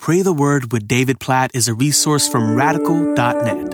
Pray the Word with David Platt is a resource from radical.net.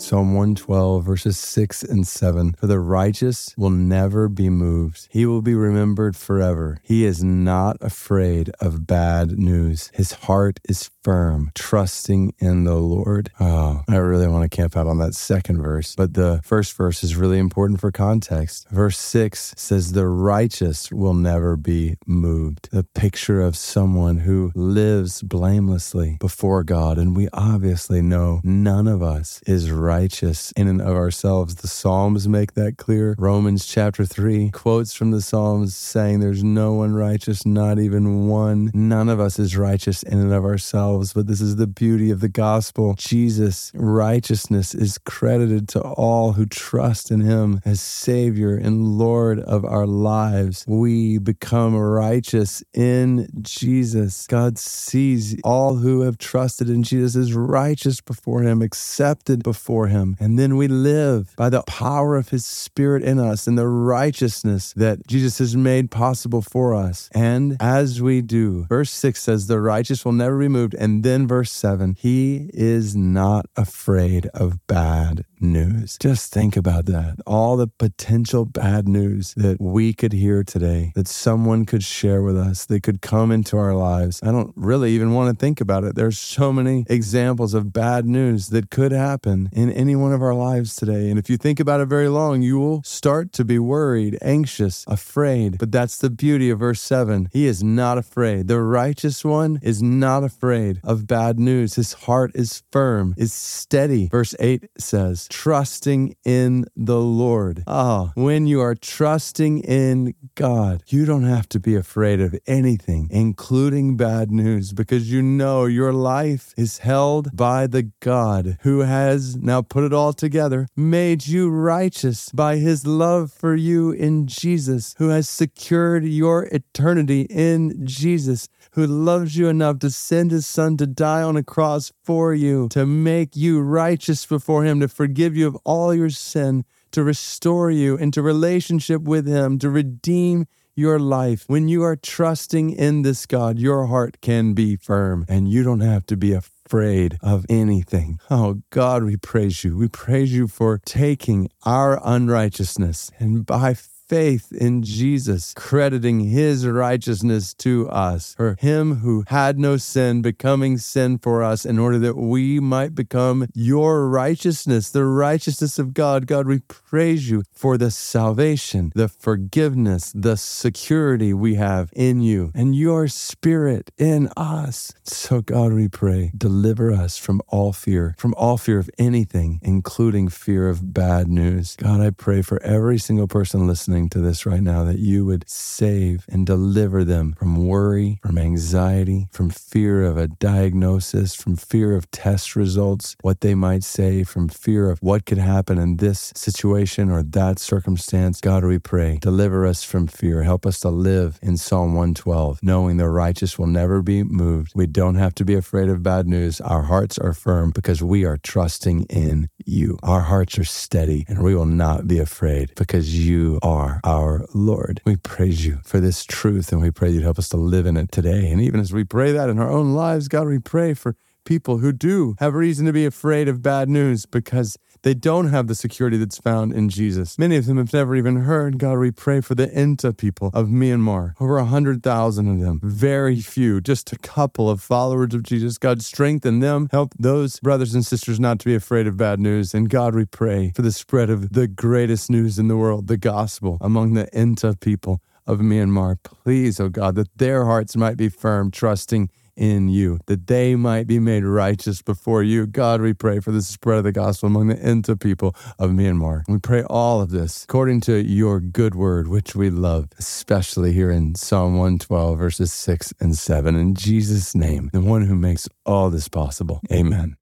Psalm 112, verses 6 and 7. For the righteous will never be moved. He will be remembered forever. He is not afraid of bad news. His heart is firm, trusting in the Lord. Oh, I really want to camp out on that second verse. But the first verse is really important for context. Verse 6 says, The righteous will never be moved. The picture of someone who lives blamelessly before God. And we obviously know none of us is righteous in and of ourselves. The Psalms make that clear. Romans chapter 3 quotes from the Psalms saying, There's no one righteous, not even one. None of us is righteous in and of ourselves, but this is the beauty of the gospel. Jesus' righteousness is credited to all who trust in him as Savior and Lord of our lives. We become righteous in Jesus. God sees all who have trusted in Jesus as righteous before him, accepted before him. And then we live by the power of his spirit in us and the righteousness that Jesus has made possible for us. And as we do, verse 6 says, the righteous will never be moved. And then verse 7, he is not afraid of bad news. Just think about that. All the potential bad news that we could hear today, that someone could share with us, that could come into our lives. I don't really even want to think about it. There's so many examples of bad news that could happen in any one of our lives today. And if you think about it very long, you will start to be worried, anxious, afraid. But that's the beauty of verse 7. He is not afraid. The righteous one is not afraid of bad news. His heart is firm, is steady. Verse 8 says, trusting in the Lord. Ah, oh, when you are trusting in God, you don't have to be afraid of anything, including bad news, because you know your life is held by the God who has now put it all together, made you righteous by his love for you in Jesus, who has secured your eternity in Jesus, who loves you enough to send his son to die on a cross for you, to make you righteous before him, to forgive you of all your sin, to restore you into relationship with him, to redeem your life. When you are trusting in this God, your heart can be firm and you don't have to be afraid afraid of anything. Oh God, we praise you. We praise you for taking our unrighteousness and by faith in Jesus, crediting his righteousness to us, for him who had no sin becoming sin for us in order that we might become your righteousness, the righteousness of God. God, we praise you for the salvation, the forgiveness, the security we have in you and your spirit in us. So, God, we pray, deliver us from all fear, from all fear of anything, including fear of bad news. God, I pray for every single person listening listening to this right now that you would save and deliver them from worry, from anxiety, from fear of a diagnosis, from fear of test results, what they might say, from fear of what could happen in this situation or that circumstance. God, we pray, deliver us from fear. Help us to live in Psalm 112, knowing the righteous will never be moved. We don't have to be afraid of bad news. Our hearts are firm because we are trusting in you. Our hearts are steady and we will not be afraid because you are are our Lord. We praise you for this truth and we pray you'd help us to live in it today. And even as we pray that in our own lives, God, we pray for people who do have reason to be afraid of bad news because they don't have the security that's found in Jesus. Many of them have never even heard. God, we pray for the Intha people of Myanmar. Over a hundred thousand of them. Very few, just a couple of followers of Jesus. God, strengthen them. Help those brothers and sisters not to be afraid of bad news. And God, we pray for the spread of the greatest news in the world, the gospel, among the Intha people of Myanmar. Please, oh God, that their hearts might be firm, trusting in you, that they might be made righteous before you. God, we pray for the spread of the gospel among the Intha people of Myanmar. We pray all of this according to your good word, which we love, especially here in Psalm 112, verses 6 and 7. In Jesus' name, the one who makes all this possible. Amen.